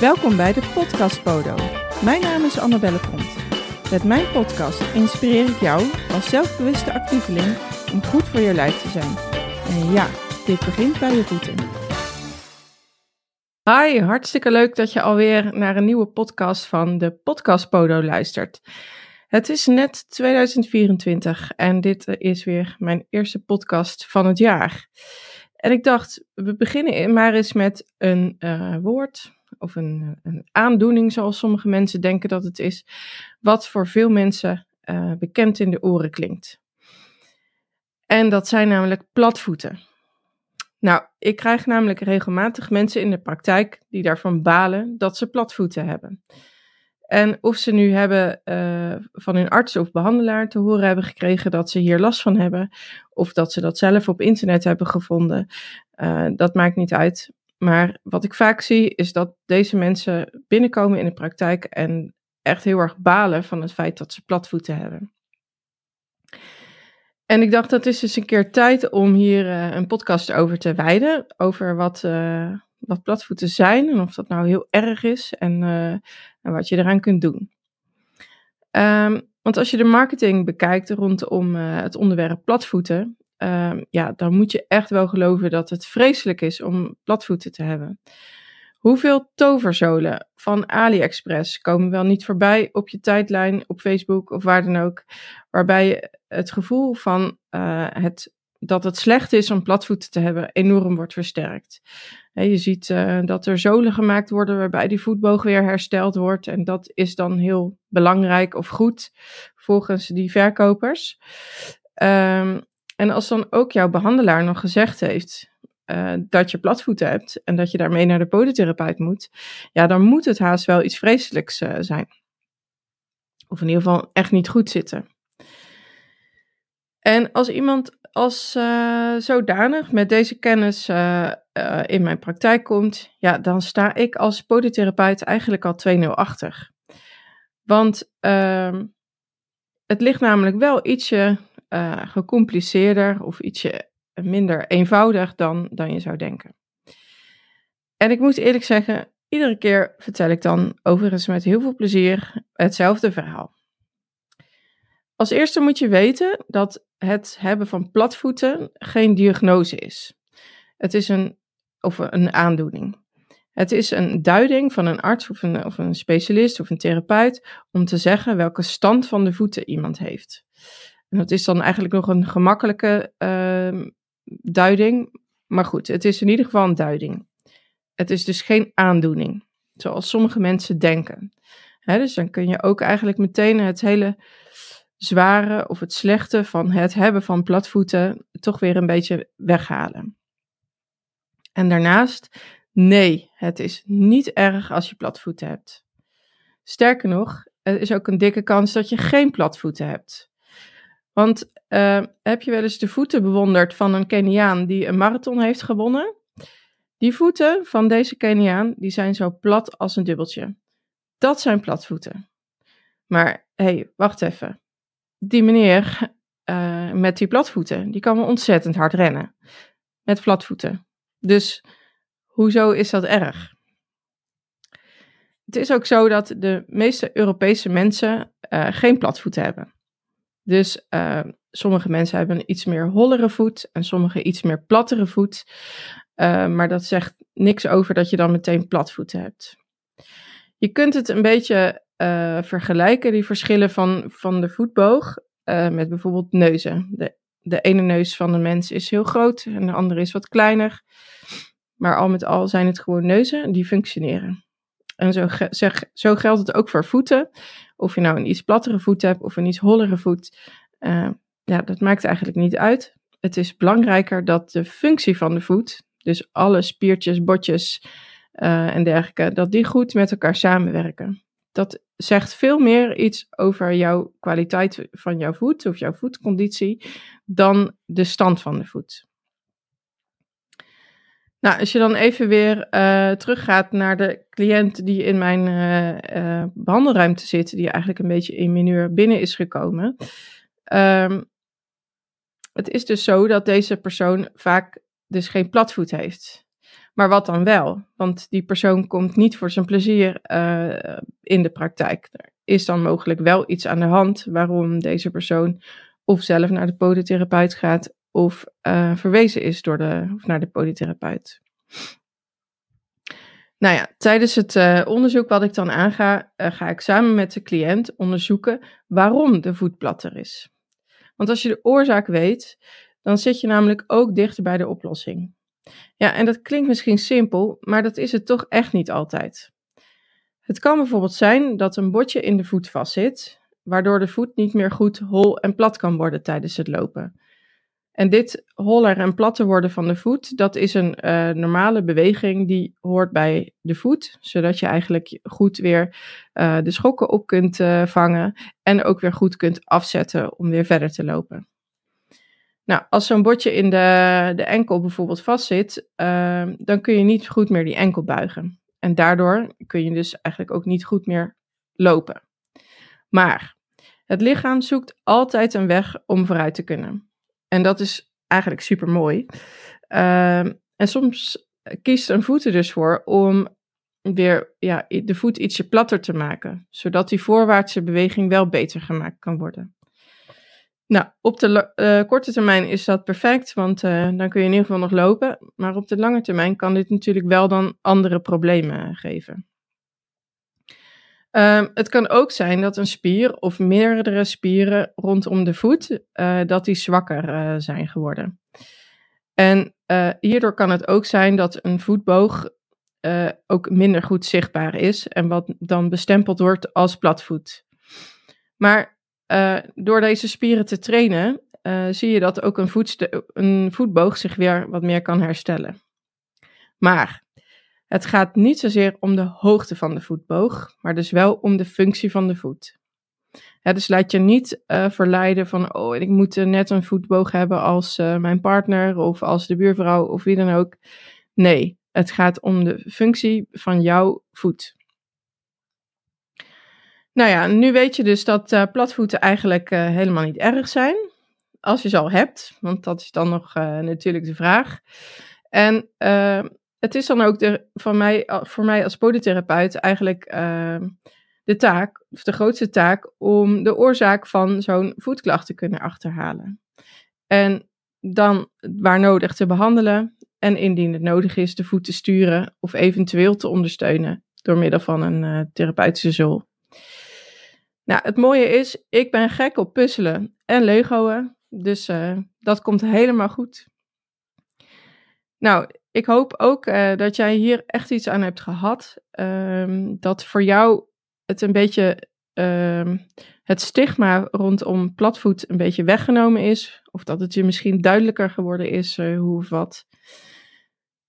Welkom bij de Podcast Podo. Mijn naam is Annabelle Pont. Met mijn podcast inspireer ik jou als zelfbewuste actieveling om goed voor je lijf te zijn. En ja, dit begint bij je voeten. Hi, hartstikke leuk dat je alweer naar een nieuwe podcast van de Podcast Podo luistert. Het is net 2024 en dit is weer mijn eerste podcast van het jaar. En ik dacht, we beginnen maar eens met een uh, woord of een, een, aandoening, zoals sommige mensen denken dat het is, wat voor veel mensen uh, bekend in de oren klinkt. En dat zijn namelijk platvoeten. Nou, ik krijg namelijk regelmatig mensen in de praktijk die daarvan balen dat ze platvoeten hebben. En of ze nu hebben uh, van hun arts of behandelaar te horen hebben gekregen dat ze hier last van hebben, of dat ze dat zelf op internet hebben gevonden, uh, dat maakt niet uit. Maar wat ik vaak zie is dat deze mensen binnenkomen in de praktijk en echt heel erg balen van het feit dat ze platvoeten hebben. En ik dacht dat is dus een keer tijd om hier uh, een podcast over te wijden, over wat wat platvoeten zijn en of dat nou heel erg is en, uh, en wat je eraan kunt doen. Um, want als je de marketing bekijkt rondom het onderwerp platvoeten, um, ja, dan moet je echt wel geloven dat het vreselijk is om platvoeten te hebben. Hoeveel toverzolen van AliExpress komen wel niet voorbij op je tijdlijn, op Facebook of waar dan ook, waarbij je het gevoel van uh, het dat het slecht is om platvoeten te hebben enorm wordt versterkt. je ziet uh, dat er zolen gemaakt worden waarbij die voetboog weer hersteld wordt. En dat is dan heel belangrijk of goed volgens die verkopers. Um, en als dan ook jouw behandelaar nog gezegd heeft uh, dat je platvoeten hebt en dat je daarmee naar de podotherapeut moet, ja, dan moet het haast wel iets vreselijks uh, zijn. Of in ieder geval echt niet goed zitten. En als iemand als uh, zodanig met deze kennis in mijn praktijk komt, ja, dan sta ik als podotherapeut eigenlijk al 2-0 achter. Want ehm, het ligt namelijk wel ietsje gecompliceerder of ietsje minder eenvoudig dan, dan je zou denken. En ik moet eerlijk zeggen, iedere keer vertel ik dan overigens met heel veel plezier hetzelfde verhaal. Als eerste moet je weten dat het hebben van platvoeten geen diagnose is. Het is een, of een aandoening. Het is een duiding van een arts of een, of een specialist of een therapeut om te zeggen welke stand van de voeten iemand heeft. Dat is dan eigenlijk nog een gemakkelijke uh, duiding. Maar goed, het is in ieder geval een duiding. Het is dus geen aandoening, zoals sommige mensen denken. dus dan kun je ook eigenlijk meteen het hele zware of het slechte van het hebben van platvoeten toch weer een beetje weghalen. En daarnaast, nee, het is niet erg als je platvoeten hebt. Sterker nog, er is ook een dikke kans dat je geen platvoeten hebt. Want uh, heb je wel eens de voeten bewonderd van een Keniaan die een marathon heeft gewonnen? Die voeten van deze Keniaan die zijn zo plat als een dubbeltje. Dat zijn platvoeten. Maar hé, hey, wacht even die meneer uh, met die platvoeten, die kan wel ontzettend hard rennen. Met platvoeten. Dus hoezo is dat erg? Het is ook zo dat de meeste Europese mensen uh, geen platvoeten hebben. Dus uh, sommige mensen hebben een iets meer hollere voet en sommige iets meer plattere voet. maar dat zegt niks over dat je dan meteen platvoeten hebt. Je kunt het een beetje uh, vergelijken, die verschillen van, van de voetboog, uh, met bijvoorbeeld neuzen. De, de ene neus van de mens is heel groot en de andere is wat kleiner. Maar al met al zijn het gewoon neuzen die functioneren. En zo, zeg, zo geldt het ook voor voeten. Of je nou een iets plattere voet hebt of een iets hollere voet. Uh, ja, dat maakt eigenlijk niet uit. Het is belangrijker dat de functie van de voet, dus alle spiertjes, botjes uh, en dergelijke, dat die goed met elkaar samenwerken. Dat zegt veel meer iets over jouw kwaliteit van jouw voet of jouw voetconditie dan de stand van de voet. Nou, als je dan even weer uh, teruggaat naar de cliënt die in mijn uh, uh, behandelruimte zit, die eigenlijk een beetje in mineur binnen is gekomen. Um, het is dus zo dat deze persoon vaak dus geen platvoet heeft. Maar wat dan wel? Want die persoon komt niet voor zijn plezier in de praktijk. Er is dan mogelijk wel iets aan de hand waarom deze persoon of zelf naar de podotherapeut gaat of uh, verwezen is door de, of naar de podotherapeut. Nou ja, tijdens het uh, onderzoek wat ik dan aanga, uh, ga ik samen met de cliënt onderzoeken waarom de voet platter is. Want als je de oorzaak weet, dan zit je namelijk ook dichter bij de oplossing. Ja, en dat klinkt misschien simpel, maar dat is het toch echt niet altijd. Het kan bijvoorbeeld zijn dat een botje in de voet vastzit, waardoor de voet niet meer goed hol en plat kan worden tijdens het lopen. En dit holler en platter worden van de voet, dat is een uh, normale beweging die hoort bij de voet, zodat je eigenlijk goed weer uh, de schokken op kunt uh, vangen en ook weer goed kunt afzetten om weer verder te lopen. Nou, als zo'n botje in de, de enkel bijvoorbeeld vastzit, dan kun je niet goed meer die enkel buigen. En daardoor kun je dus eigenlijk ook niet goed meer lopen. Maar het lichaam zoekt altijd een weg om vooruit te kunnen. En dat is eigenlijk super mooi. Uh, en soms kiest een voet er dus voor om weer ja, de voet ietsje platter te maken, zodat die voorwaartse beweging wel beter gemaakt kan worden. Nou, op de uh, korte termijn is dat perfect, want uh, dan kun je in ieder geval nog lopen. Maar op de lange termijn kan dit natuurlijk wel dan andere problemen geven. Um, het kan ook zijn dat een spier of meerdere spieren rondom de voet, uh, dat die zwakker uh, zijn geworden. En uh, hierdoor kan het ook zijn dat een voetboog ook minder goed zichtbaar is en wat dan bestempeld wordt als platvoet. Maar door deze spieren te trainen, zie je dat ook een, een voetboog zich weer wat meer kan herstellen. Maar het gaat niet zozeer om de hoogte van de voetboog, maar dus wel om de functie van de voet. dus laat je niet uh, verleiden van, oh, ik moet net een voetboog hebben als uh, mijn partner of als de buurvrouw of wie dan ook. Nee, het gaat om de functie van jouw voet. Nou ja, nu weet je dus dat platvoeten eigenlijk helemaal niet erg zijn. Als je ze al hebt, want dat is dan nog natuurlijk de vraag. En het is dan ook de, van mij, voor mij als podotherapeut eigenlijk uh, de taak, of de grootste taak, om de oorzaak van zo'n voetklacht te kunnen achterhalen. En dan waar nodig te behandelen en indien het nodig is de voet te sturen of eventueel te ondersteunen door middel van een uh, therapeutische zool. Nou, het mooie is, ik ben gek op puzzelen en legoen, dus uh, dat komt helemaal goed. Nou, ik hoop ook uh, dat jij hier echt iets aan hebt gehad. Um, dat voor jou het een beetje um, het stigma rondom platvoet een beetje weggenomen is. Of dat het je misschien duidelijker geworden is uh, hoe of wat.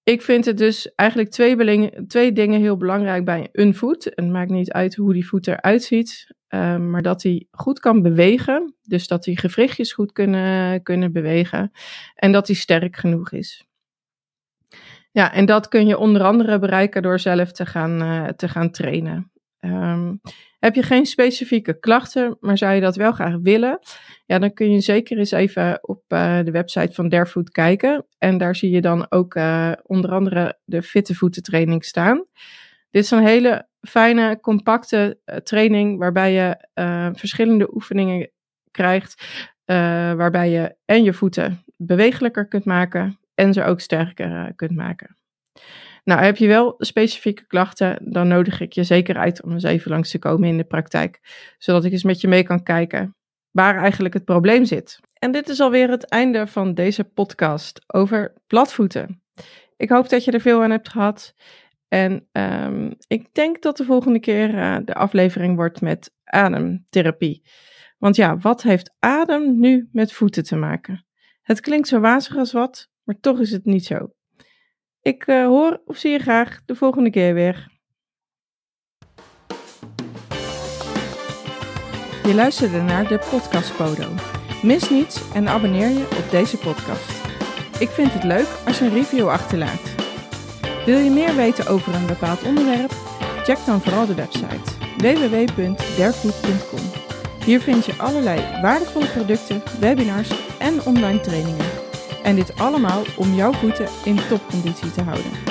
Ik vind het dus eigenlijk twee, twee, dingen heel belangrijk bij een voet. En het maakt niet uit hoe die voet eruit ziet. Uh, maar dat hij goed kan bewegen. Dus dat die gewrichtjes goed kunnen, kunnen bewegen. En dat hij sterk genoeg is. Ja, en dat kun je onder andere bereiken door zelf te gaan, uh, te gaan trainen. Um, heb je geen specifieke klachten, maar zou je dat wel graag willen? Ja, dan kun je zeker eens even op uh, de website van Derfoot kijken. En daar zie je dan ook uh, onder andere de fitte voetentraining staan. Dit is een hele fijne, compacte training waarbij je verschillende oefeningen krijgt. waarbij je en je voeten bewegelijker kunt maken, en ze ook sterker uh, kunt maken. Nou, heb je wel specifieke klachten, dan nodig ik je zeker uit om eens even langs te komen in de praktijk, zodat ik eens met je mee kan kijken waar eigenlijk het probleem zit. En dit is alweer het einde van deze podcast over platvoeten. Ik hoop dat je er veel aan hebt gehad. En um, ik denk dat de volgende keer uh, de aflevering wordt met ademtherapie. Want ja, wat heeft adem nu met voeten te maken? Het klinkt zo wazig als wat, maar toch is het niet zo. Ik uh, hoor of zie je graag de volgende keer weer. Je luisterde naar de podcast Podo. Mis niets en abonneer je op deze podcast. Ik vind het leuk als je een review achterlaat. Wil je meer weten over een bepaald onderwerp? Check dan vooral de website www.derfood.com. Hier vind je allerlei waardevolle producten, webinars en online trainingen. En dit allemaal om jouw voeten in topconditie te houden.